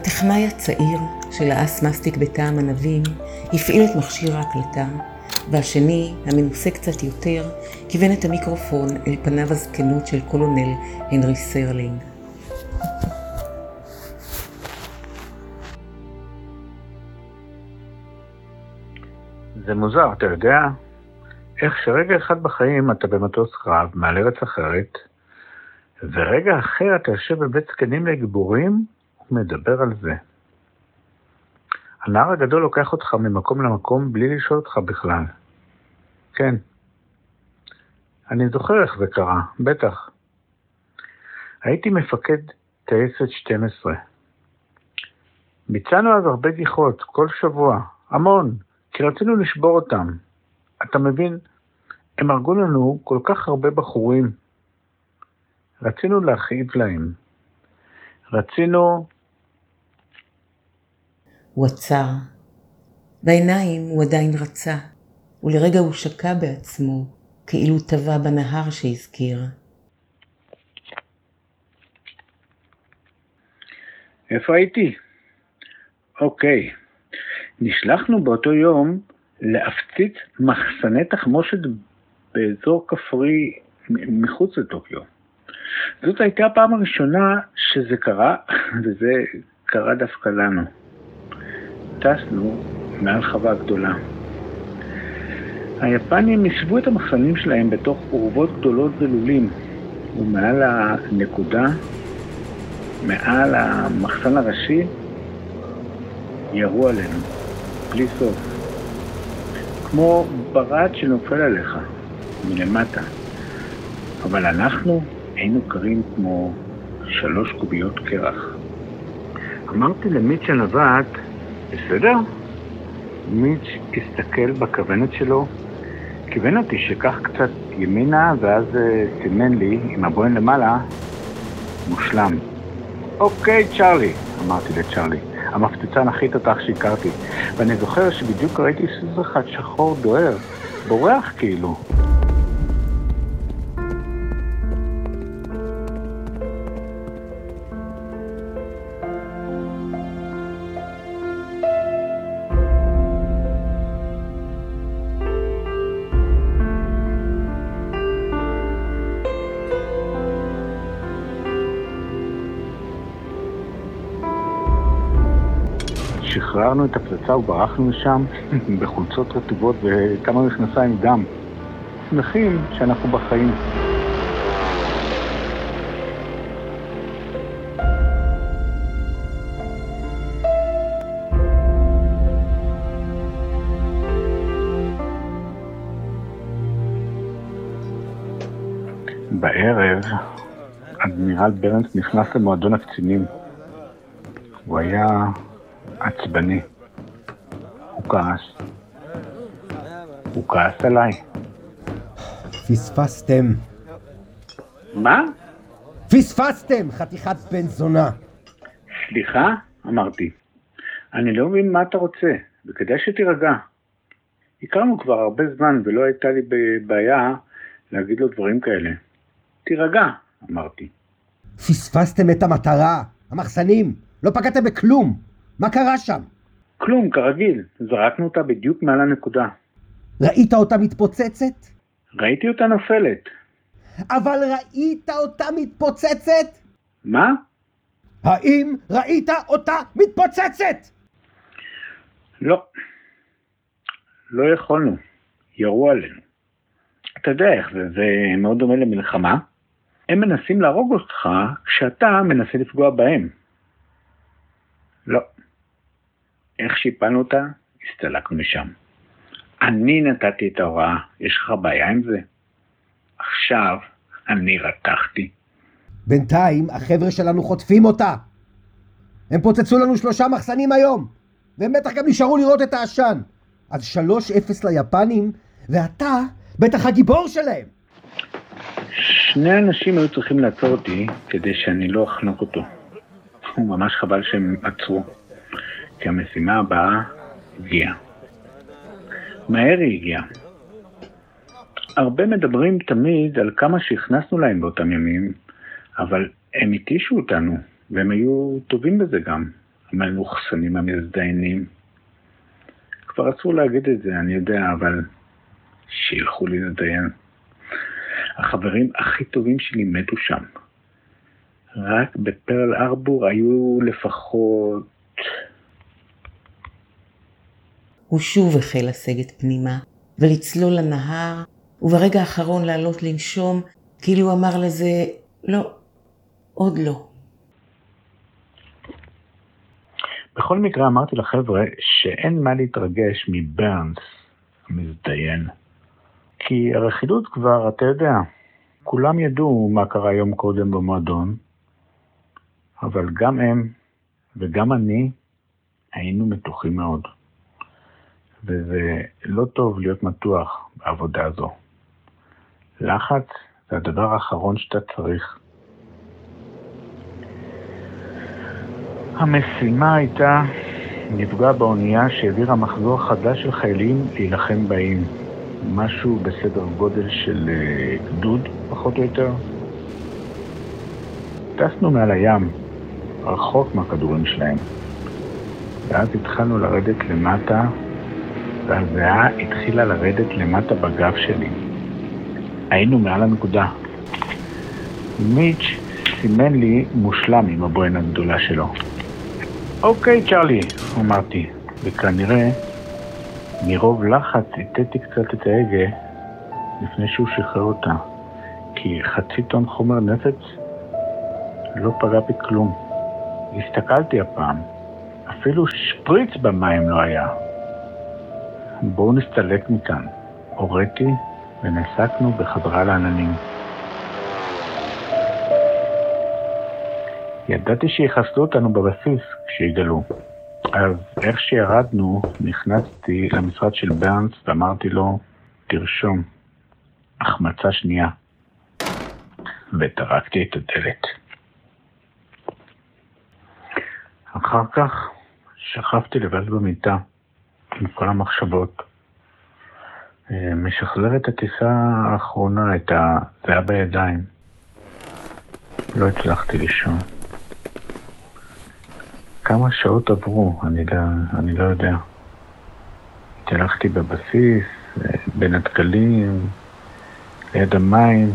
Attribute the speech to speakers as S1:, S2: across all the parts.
S1: הטכנאי הצעיר, שלעס מסטיק בטעם ענבים, הפעיל את מכשיר ההקלטה, והשני, המנוסה קצת יותר, כיוון את המיקרופון אל פניו הזקנות של קולונל הנרי סרלינג.
S2: זה מוזר, אתה יודע? איך שרגע אחד בחיים אתה במטוס קרב מעל ארץ אחרת, ורגע אחר אתה יושב בבית זקנים לגיבורים ומדבר על זה. הנער הגדול לוקח אותך ממקום למקום בלי לשאול אותך בכלל. כן. אני זוכר איך זה קרה, בטח. הייתי מפקד טייסת 12. ביצענו אז הרבה גיחות, כל שבוע, המון, כי רצינו לשבור אותם. אתה מבין, הם הרגו לנו כל כך הרבה בחורים. רצינו להכאיב להם. רצינו...
S1: הוא עצר. בעיניים הוא עדיין רצה, ולרגע הוא שקע בעצמו, כאילו טבע בנהר שהזכיר.
S2: איפה הייתי? אוקיי. נשלחנו באותו יום להפציץ מחסני תחמושת באזור כפרי מחוץ לטוקיו. זאת הייתה הפעם הראשונה שזה קרה, וזה קרה דווקא לנו. טסנו מעל חווה גדולה. היפנים הסבו את המחסנים שלהם בתוך אורוות גדולות ולולים, ומעל הנקודה, מעל המחסן הראשי, ירו עלינו, בלי סוף. כמו ברד שנופל עליך, מלמטה. אבל אנחנו היינו קרים כמו שלוש קוביות קרח. אמרתי למיץ' הנווט, בסדר? מיץ' הסתכל בכוונת שלו, כיוון אותי שכך קצת ימינה, ואז אה, סימן לי עם הבוהן למעלה, מושלם. אוקיי, צ'רלי, אמרתי לצ'רלי. המפצצן הכי תותח שהכרתי. ואני זוכר שבדיוק ראיתי סוס אחד שחור דוהר, בורח כאילו. שחררנו את הפצצה וברחנו משם בחולצות רטובות וכמה מכנסיים דם. שמחים שאנחנו בחיים. בערב, אדמירל ברנס נכנס למועדון הקצינים. הוא היה עצבני. הוא כעס. הוא כעס עליי.
S3: פספסתם.
S2: מה?
S3: פספסתם, חתיכת בן זונה.
S2: סליחה? אמרתי. אני לא מבין מה אתה רוצה, וכדאי שתירגע. הכרנו כבר הרבה זמן ולא הייתה לי בעיה להגיד לו דברים כאלה. תירגע, אמרתי.
S3: פספסתם את המטרה, המחסנים, לא פגעתם בכלום. מה קרה שם?
S2: כלום, כרגיל. זרקנו אותה בדיוק מעל הנקודה.
S3: ראית אותה מתפוצצת?
S2: ראיתי אותה נופלת.
S3: אבל ראית אותה מתפוצצת?
S2: מה?
S3: האם ראית אותה מתפוצצת?
S2: לא. לא יכולנו. ירו עלינו. אתה יודע איך זה, זה מאוד דומה למלחמה. הם מנסים להרוג אותך כשאתה מנסה לפגוע בהם. לא. איך שיפלנו אותה? הסתלקנו משם. אני נתתי את ההוראה, יש לך בעיה עם זה? עכשיו אני רתחתי.
S3: בינתיים החבר'ה שלנו חוטפים אותה. הם פוצצו לנו שלושה מחסנים היום, והם בטח גם נשארו לראות את העשן. אז שלוש אפס ליפנים, ואתה בטח הגיבור שלהם.
S2: שני אנשים היו צריכים לעצור אותי כדי שאני לא אחנוק אותו. ממש חבל שהם עצרו. כי המשימה הבאה הגיעה. מהר היא הגיעה. הרבה מדברים תמיד על כמה שהכנסנו להם באותם ימים, אבל הם התישו אותנו, והם היו טובים בזה גם. המלוכסנים המזדיינים. כבר אסור להגיד את זה, אני יודע, אבל שילכו לי לדיין. החברים הכי טובים שלי מתו שם. רק בפרל ארבור היו לפחות...
S1: הוא שוב החל לסגת פנימה, ולצלול לנהר, וברגע האחרון לעלות לנשום, כאילו אמר לזה, לא, עוד לא.
S2: בכל מקרה אמרתי לחבר'ה שאין מה להתרגש מברנס המזדיין. כי הרכילות כבר, אתה יודע, כולם ידעו מה קרה יום קודם במועדון, אבל גם הם וגם אני היינו מתוחים מאוד. וזה לא טוב להיות מתוח בעבודה הזו. לחץ זה הדבר האחרון שאתה צריך. המשימה הייתה לפגוע באונייה שהעבירה מחזור חדש של חיילים להילחם באים. משהו בסדר גודל של אה, גדוד, פחות או יותר. טסנו מעל הים, רחוק מהכדורים שלהם. ואז התחלנו לרדת למטה, והזיעה התחילה לרדת למטה בגב שלי. היינו מעל הנקודה. מיץ' סימן לי מושלם עם הבוהן הגדולה שלו. אוקיי, צ'רלי, אמרתי, וכנראה מרוב לחץ הטאתי קצת את ההגה לפני שהוא שחרר אותה, כי חצי טון חומר נפץ לא פגע בכלום. הסתכלתי הפעם, אפילו שפריץ במים לא היה. בואו נסתלק מכאן. הוריתי ונסקנו בחזרה לעננים. ידעתי שיחסלו אותנו בבסיס כשיגלו. אז איך שירדנו, נכנסתי למשרד של ברנס ואמרתי לו, תרשום, החמצה שנייה. וטרקתי את הדלת. אחר כך שכבתי לבד במיטה עם כל המחשבות. אה, משחזר את הטיסה האחרונה, את ה... זה היה בידיים. לא הצלחתי לישון. כמה שעות עברו, אני לא, אני לא יודע. התהלכתי בבסיס, בין הדקלים, ליד המים,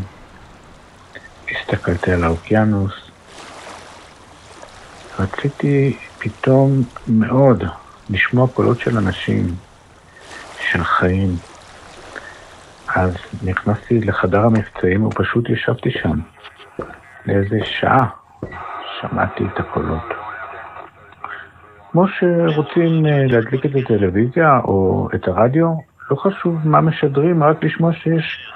S2: הסתכלתי על האוקיינוס. רציתי פתאום מאוד לשמוע קולות של אנשים, של חיים. אז נכנסתי לחדר המבצעים ופשוט ישבתי שם. לאיזה שעה שמעתי את הקולות. כמו שרוצים אה, להדליק את הטלוויזיה או את הרדיו, לא חשוב מה משדרים, רק לשמוע שיש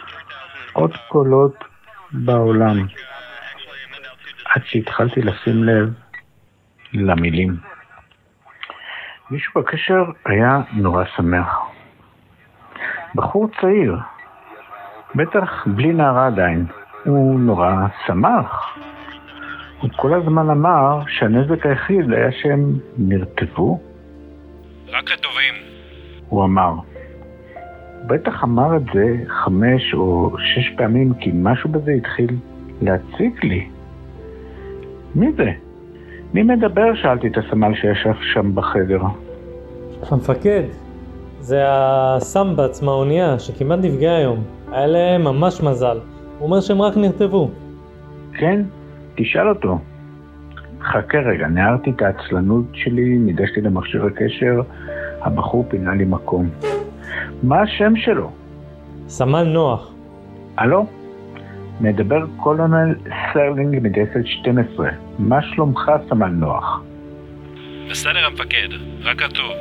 S2: עוד קולות בעולם. עד שהתחלתי לשים לב למילים. מישהו בקשר היה נורא שמח. בחור צעיר, בטח בלי נערה עדיין, הוא נורא שמח. הוא כל הזמן אמר שהנזק היחיד היה שהם נרטבו.
S4: רק הטובים.
S2: הוא אמר. בטח אמר את זה חמש או שש פעמים, כי משהו בזה התחיל להציק לי. מי זה? מי מדבר? שאלתי את הסמל שישב שם בחדר.
S5: המפקד, זה הסמבץ מהאונייה שכמעט נפגע היום. היה להם ממש מזל. הוא אומר שהם רק נרטבו.
S2: כן? תשאל אותו. חכה רגע, נערתי את העצלנות שלי, ניגשתי למכשיר הקשר, הבחור פינה לי מקום. מה השם שלו?
S5: סמל נוח.
S2: הלו? מדבר קולונל סרלינג מדסל 12. מה שלומך, סמל נוח?
S4: בסדר המפקד, רק רטוב.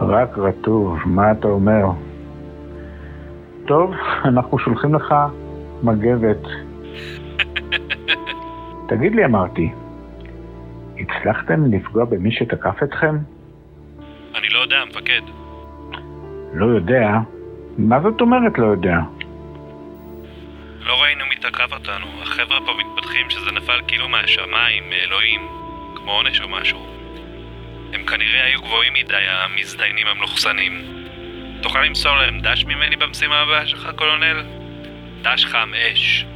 S2: רק רטוב, מה אתה אומר? טוב, אנחנו שולחים לך מגבת. תגיד לי, אמרתי, הצלחתם לפגוע במי שתקף אתכם?
S4: אני לא יודע, המפקד.
S2: לא יודע? מה זאת אומרת לא יודע?
S4: תקף אותנו. החבר'ה פה מתפתחים שזה נפל כאילו מהשמיים, מאלוהים, כמו עונש או משהו. הם כנראה היו גבוהים מדי, המזדיינים המלוכסנים. תוכל למסור להם דש ממני במשימה הבאה שלך, דש חם אש.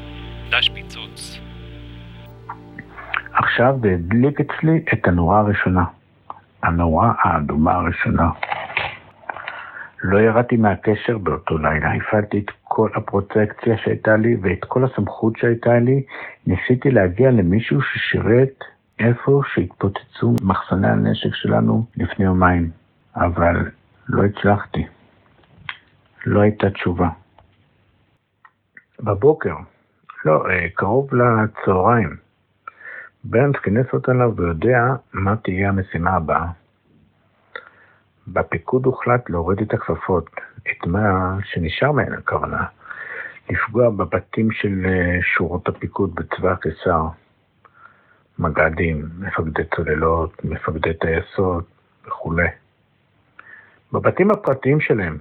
S4: דש פיצוץ.
S2: עכשיו והדליק אצלי את הנורה הראשונה. הנורה האדומה הראשונה. לא ירדתי מהקשר באותו לילה, הפעלתי את כל הפרוטקציה שהייתה לי ואת כל הסמכות שהייתה לי. ניסיתי להגיע למישהו ששירת איפה שהתפוצצו מחסני הנשק שלנו לפני יומיים, אבל לא הצלחתי. לא הייתה תשובה. בבוקר, לא, אה, קרוב לצהריים, ברנס כינס אותנו ויודע מה תהיה המשימה הבאה. בפיקוד הוחלט להוריד את הכפפות, את מה שנשאר מהן הכוונה, לפגוע בבתים של אה, שורות הפיקוד בצבא הקיסר, מג"דים, מפקדי צוללות, מפקדי טייסות וכולי. בבתים הפרטיים שלהם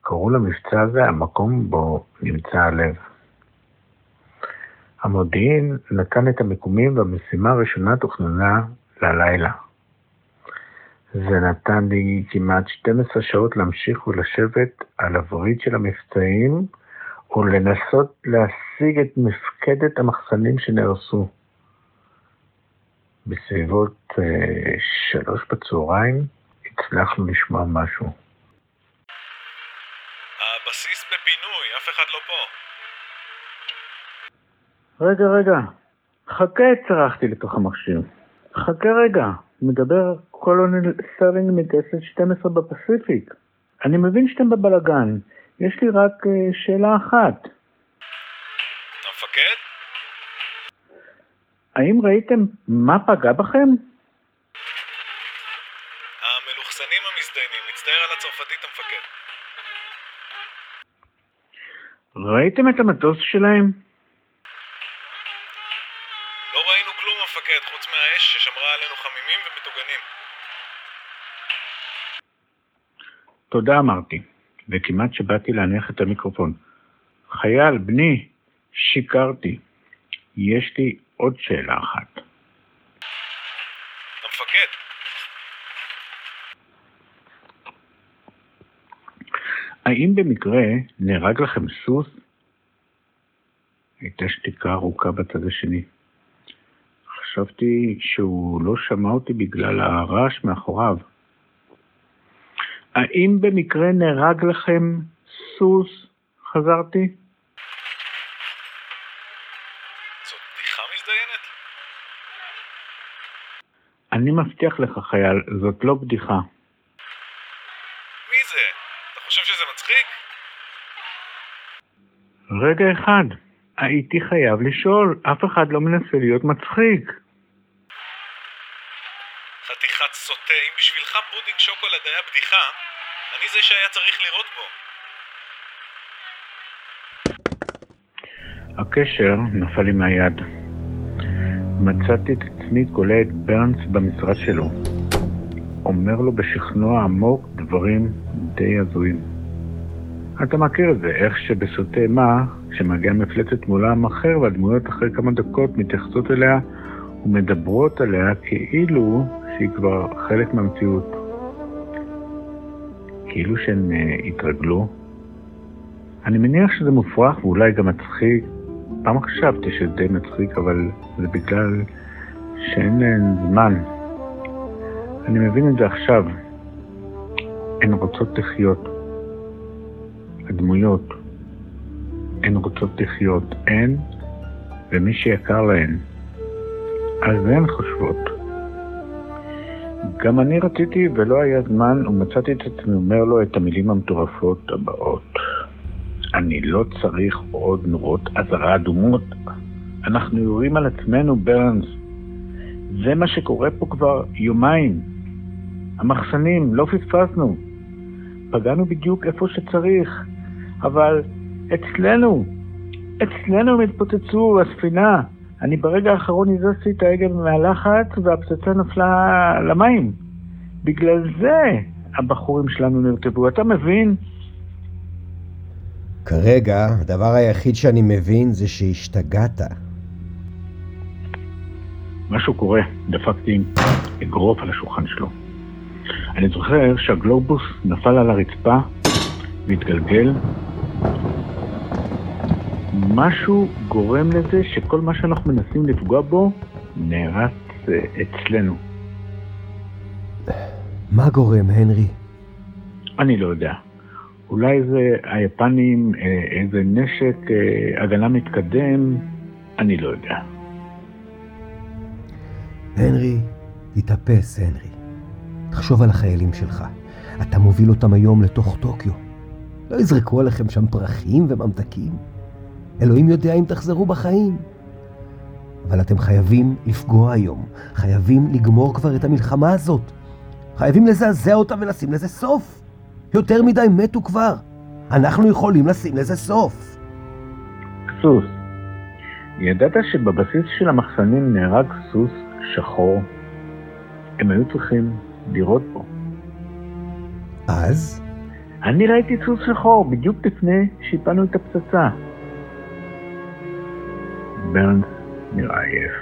S2: קראו למבצע הזה המקום בו נמצא הלב. המודיעין נתן את המיקומים והמשימה הראשונה תוכננה ללילה. זה נתן לי כמעט 12 שעות להמשיך ולשבת על הווריד של המבצעים ולנסות להשיג את מפקדת המחסנים שנהרסו. בסביבות אה, שלוש בצהריים הצלחנו לשמוע משהו.
S4: הבסיס בפינוי, אף אחד לא פה.
S2: רגע, רגע, חכה, צרחתי לתוך המכשיר. חכה רגע, מדבר קולונל סרלינג מטסט 12 בפסיפיק. אני מבין שאתם בבלגן, יש לי רק אה, שאלה אחת.
S4: המפקד?
S2: האם ראיתם מה פגע בכם?
S4: המלוכסנים המזדיינים, מצטער על הצרפתית המפקד.
S2: ראיתם את המטוס שלהם?
S4: לא ראינו כלום המפקד, חוץ מהאש חמימים ומטוגנים.
S2: תודה אמרתי, וכמעט שבאתי להניח את המיקרופון. חייל, בני, שיקרתי. יש לי עוד שאלה אחת.
S4: המפקד,
S2: האם במקרה נהרג לכם סוס? הייתה שתיקה ארוכה בצד השני. חשבתי שהוא לא שמע אותי בגלל הרעש מאחוריו. האם במקרה נהרג לכם סוס? חזרתי.
S4: זאת בדיחה מזדיינת?
S2: אני מבטיח לך, חייל, זאת לא בדיחה.
S4: מי זה? אתה חושב שזה מצחיק?
S2: רגע אחד, הייתי חייב לשאול, אף אחד לא מנסה להיות מצחיק.
S4: חתיכת סוטה, אם בשבילך פודינג בדיחה, אני זה שהיה צריך לירות בו.
S2: הקשר נפל לי מהיד. מצאתי את עצמי תולה את ברנס במשרד שלו. אומר לו בשכנוע עמוק דברים די הזויים. אתה מכיר את זה, איך שבסרט אימה, כשמגיע מפלצת מעולם אחר והדמויות אחרי כמה דקות מתייחסות אליה ומדברות עליה כאילו שהיא כבר חלק מהמציאות. כאילו שהן uh, התרגלו. אני מניח שזה מופרך ואולי גם מצחיק. פעם חשבתי שזה די מצחיק, אבל זה בגלל שאין להן זמן. אני מבין את זה עכשיו. הן רוצות לחיות. הדמויות. הן רוצות לחיות. הן ומי שיקר להן. על זה הן חושבות. גם אני רציתי ולא היה זמן ומצאתי את עצמי אומר לו את המילים המטורפות הבאות. אני לא צריך עוד נורות אזהרה אדומות. אנחנו יורים על עצמנו, ברנס. זה מה שקורה פה כבר יומיים. המחסנים, לא פספסנו. פגענו בדיוק איפה שצריך, אבל אצלנו, אצלנו הם התפוצצו, הספינה. אני ברגע האחרון הזזתי את ההגה מהלחץ והפצצה נפלה למים. בגלל זה הבחורים שלנו נרטבו, אתה מבין?
S3: כרגע, הדבר היחיד שאני מבין זה שהשתגעת.
S2: משהו קורה, דפקתי עם אגרוף על השולחן שלו. אני זוכר שהגלובוס נפל על הרצפה והתגלגל. משהו גורם לזה שכל מה שאנחנו מנסים לפגוע בו נערץ אה, אצלנו.
S3: מה גורם, הנרי?
S2: אני לא יודע. אולי זה היפנים, אה, איזה נשק אה, הגנה מתקדם, אני לא יודע.
S3: הנרי, תתאפס, הנרי. תחשוב על החיילים שלך. אתה מוביל אותם היום לתוך טוקיו. לא יזרקו עליכם שם פרחים וממתקים. אלוהים יודע אם תחזרו בחיים. אבל אתם חייבים לפגוע היום. חייבים לגמור כבר את המלחמה הזאת. חייבים לזעזע אותה ולשים לזה סוף. יותר מדי מתו כבר. אנחנו יכולים לשים לזה סוף.
S2: סוס, ידעת שבבסיס של המחסנים נהרג סוס שחור? הם היו צריכים לירות בו.
S3: אז?
S2: אני ראיתי סוס שחור בדיוק לפני שהפלנו את הפצצה. ברנס נראה עייף.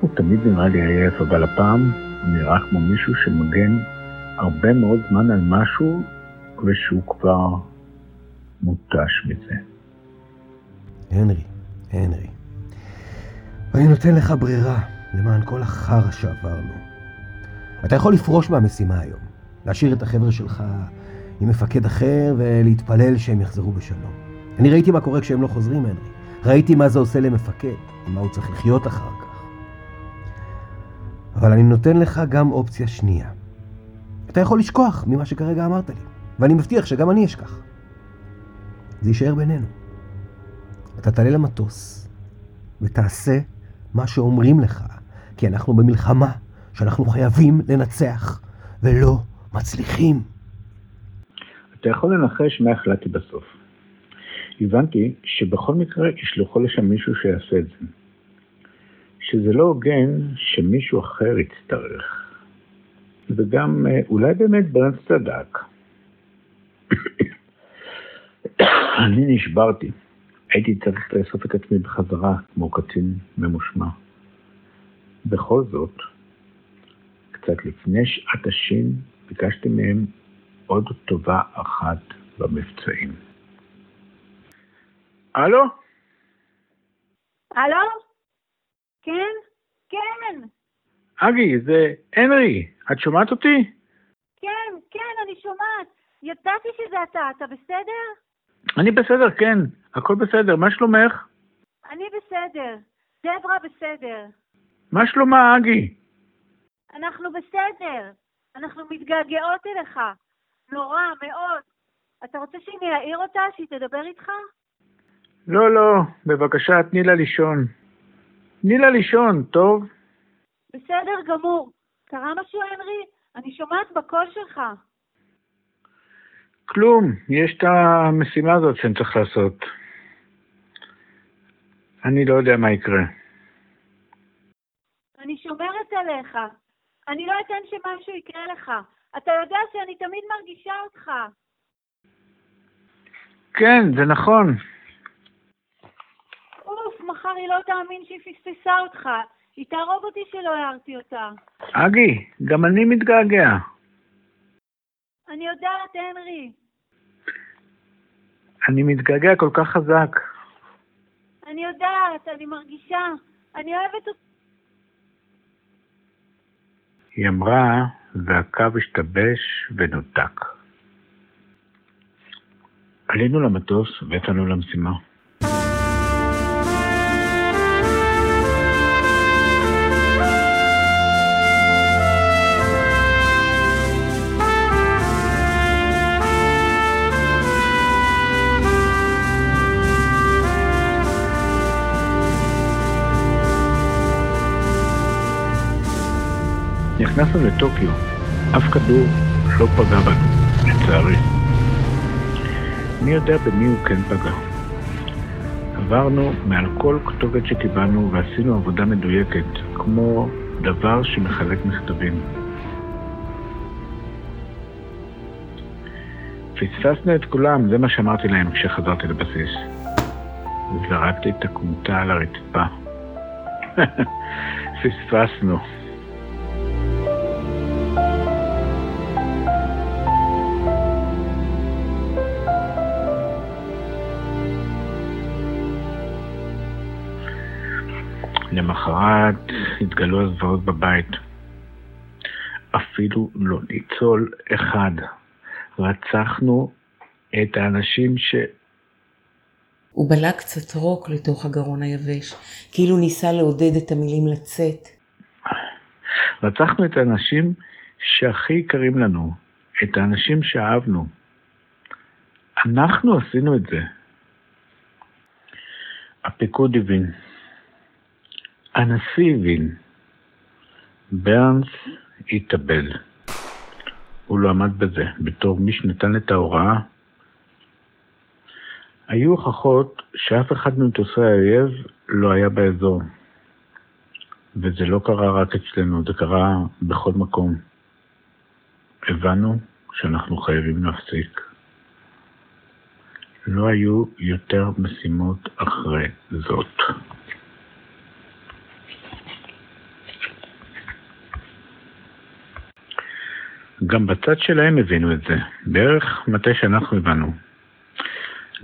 S2: הוא תמיד נראה לי עייף, אבל הפעם הוא נראה כמו מישהו שמגן הרבה מאוד זמן על משהו ושהוא כבר מותש מזה.
S3: הנרי, הנרי. אני נותן לך ברירה למען כל החרא שעברנו. אתה יכול לפרוש מהמשימה היום, להשאיר את החבר'ה שלך עם מפקד אחר ולהתפלל שהם יחזרו בשלום. אני ראיתי מה קורה כשהם לא חוזרים, הנרי. ראיתי מה זה עושה למפקד, ומה הוא צריך לחיות אחר כך. אבל אני נותן לך גם אופציה שנייה. אתה יכול לשכוח ממה שכרגע אמרת לי, ואני מבטיח שגם אני אשכח. זה יישאר בינינו. אתה תעלה למטוס ותעשה מה שאומרים לך, כי אנחנו במלחמה שאנחנו חייבים לנצח ולא מצליחים.
S2: אתה יכול לנחש מה החלטתי בסוף. הבנתי שבכל מקרה ישלחו לשם מישהו שיעשה את זה. שזה לא הוגן שמישהו אחר יצטרך. וגם אה, אולי באמת ברנס צדק. אני נשברתי. הייתי צריך לאסוף את עצמי בחזרה כמו קצין ממושמע. בכל זאת, קצת לפני שעת השין, ביקשתי מהם עוד טובה אחת במבצעים. הלו?
S6: הלו? כן? כן.
S2: אגי, זה הנרי, את שומעת אותי?
S6: כן, כן, אני שומעת. ידעתי שזה אתה, אתה בסדר?
S2: אני בסדר, כן, הכל בסדר, מה שלומך?
S6: אני בסדר. דברה בסדר.
S2: מה שלומה, אגי?
S6: אנחנו בסדר. אנחנו מתגעגעות אליך. נורא, מאוד. אתה רוצה שאני אעיר אותה, שהיא תדבר איתך?
S2: לא, לא, בבקשה, תני לה לישון. תני לה לישון, טוב?
S6: בסדר גמור. קרה משהו, הנרי? אני שומעת בקול שלך.
S2: כלום, יש את המשימה הזאת שאני צריך לעשות. אני לא יודע מה יקרה.
S6: אני שומרת עליך. אני לא אתן שמשהו יקרה לך. אתה יודע שאני תמיד מרגישה אותך.
S2: כן, זה נכון.
S6: אוף, מחר היא לא תאמין שהיא פספסה אותך. היא תהרוג אותי שלא הערתי אותה.
S2: אגי, גם אני מתגעגע.
S6: אני יודעת, הנרי.
S2: אני מתגעגע כל כך חזק.
S6: אני יודעת, אני מרגישה. אני אוהבת אותך.
S2: היא אמרה, והקו השתבש ונותק. עלינו למטוס ויצאנו למשימה. נכנסנו לטוקיו, אף כדור לא פגע בנו, לצערי. מי יודע במי הוא כן פגע. עברנו מעל כל כתובת שקיבלנו ועשינו עבודה מדויקת, כמו דבר שמחלק מכתבים. פספסנו את כולם, זה מה שאמרתי להם כשחזרתי לבסיס. זרקתי את הכומתה על הרצפה. פספסנו. למחרת התגלו הזוועות בבית. אפילו לא ניצול אחד. רצחנו את האנשים ש...
S1: הוא בלע קצת רוק לתוך הגרון היבש, כאילו ניסה לעודד את המילים לצאת.
S2: רצחנו את האנשים שהכי יקרים לנו, את האנשים שאהבנו. אנחנו עשינו את זה. הפיקוד הבין. הנשיא הבין. ברנס התאבל. הוא לא עמד בזה. בתור מי שנתן את ההוראה, היו הוכחות שאף אחד ממטוסי האויב לא היה באזור. וזה לא קרה רק אצלנו, זה קרה בכל מקום. הבנו שאנחנו חייבים להפסיק. לא היו יותר משימות אחרי זאת. גם בצד שלהם הבינו את זה, בערך מתי שאנחנו הבנו.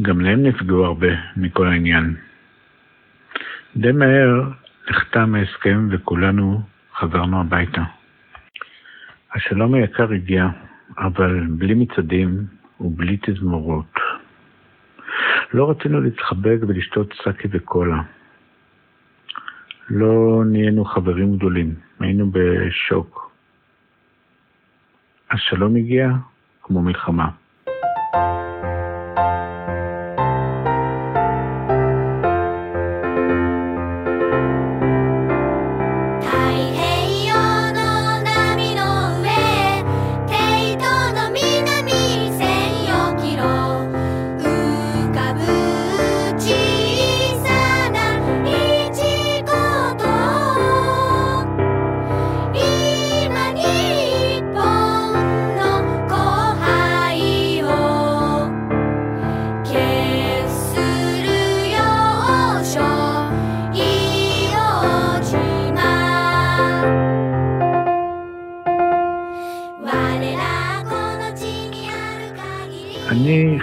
S2: גם להם נפגעו הרבה מכל העניין. די מהר נחתם ההסכם וכולנו חזרנו הביתה. השלום היקר הגיע, אבל בלי מצעדים ובלי תזמורות. לא רצינו להתחבק ולשתות סאקי וקולה. לא נהיינו חברים גדולים, היינו בשוק. השלום הגיע כמו מלחמה.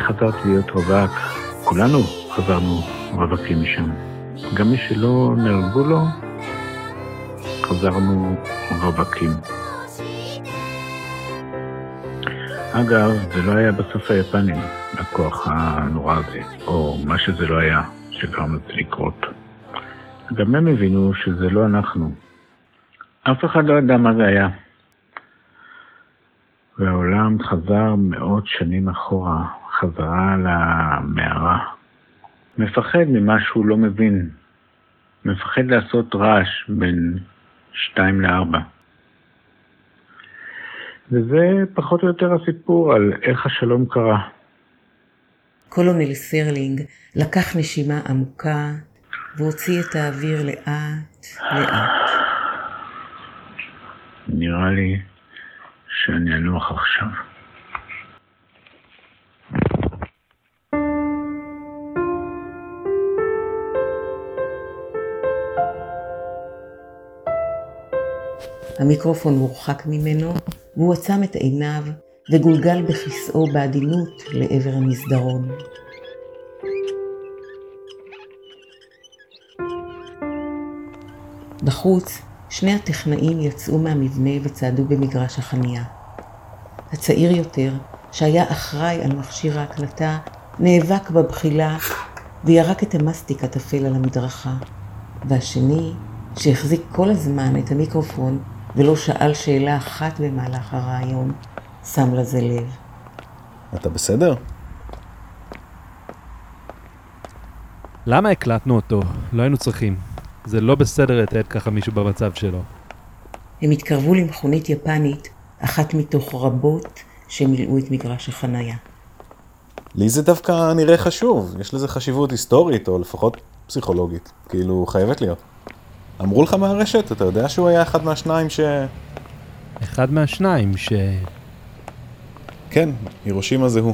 S2: חזרתי להיות רווק, כולנו חזרנו רווקים משם. גם מי שלא נהרגו לו, חזרנו רווקים. אגב, זה לא היה בסוף היפנים, הכוח הנורא הזה, או מה שזה לא היה, שגרם לזה לקרות. גם הם הבינו שזה לא אנחנו. אף אחד לא ידע מה זה היה. והעולם חזר מאות שנים אחורה, חזרה למערה. מפחד ממה שהוא לא מבין. מפחד לעשות רעש בין שתיים לארבע. וזה פחות או יותר הסיפור על איך השלום קרה.
S1: קולונל סרלינג לקח נשימה עמוקה והוציא את האוויר לאט לאט.
S2: נראה לי שאני אנוח עכשיו.
S1: המיקרופון הורחק ממנו, והוא עצם את עיניו וגולגל בכיסאו בעדינות לעבר המסדרון. בחוץ, שני הטכנאים יצאו מהמבנה וצעדו במגרש החניה. הצעיר יותר, שהיה אחראי על מכשיר ההקלטה, נאבק בבחילה וירק את המסטיק הטפל על המדרכה. והשני, שהחזיק כל הזמן את המיקרופון ולא שאל שאלה אחת במהלך הרעיון, שם לזה לב.
S7: אתה בסדר?
S8: למה הקלטנו אותו? לא היינו צריכים. זה לא בסדר לתת ככה מישהו במצב שלו.
S1: הם התקרבו למכונית יפנית, אחת מתוך רבות שמילאו את מגרש החנייה.
S7: לי זה דווקא נראה חשוב, יש לזה חשיבות היסטורית, או לפחות פסיכולוגית. כאילו, חייבת להיות. אמרו לך מהרשת? אתה יודע שהוא היה אחד מהשניים ש...
S8: אחד מהשניים ש...
S7: כן, הירושימה זה הוא.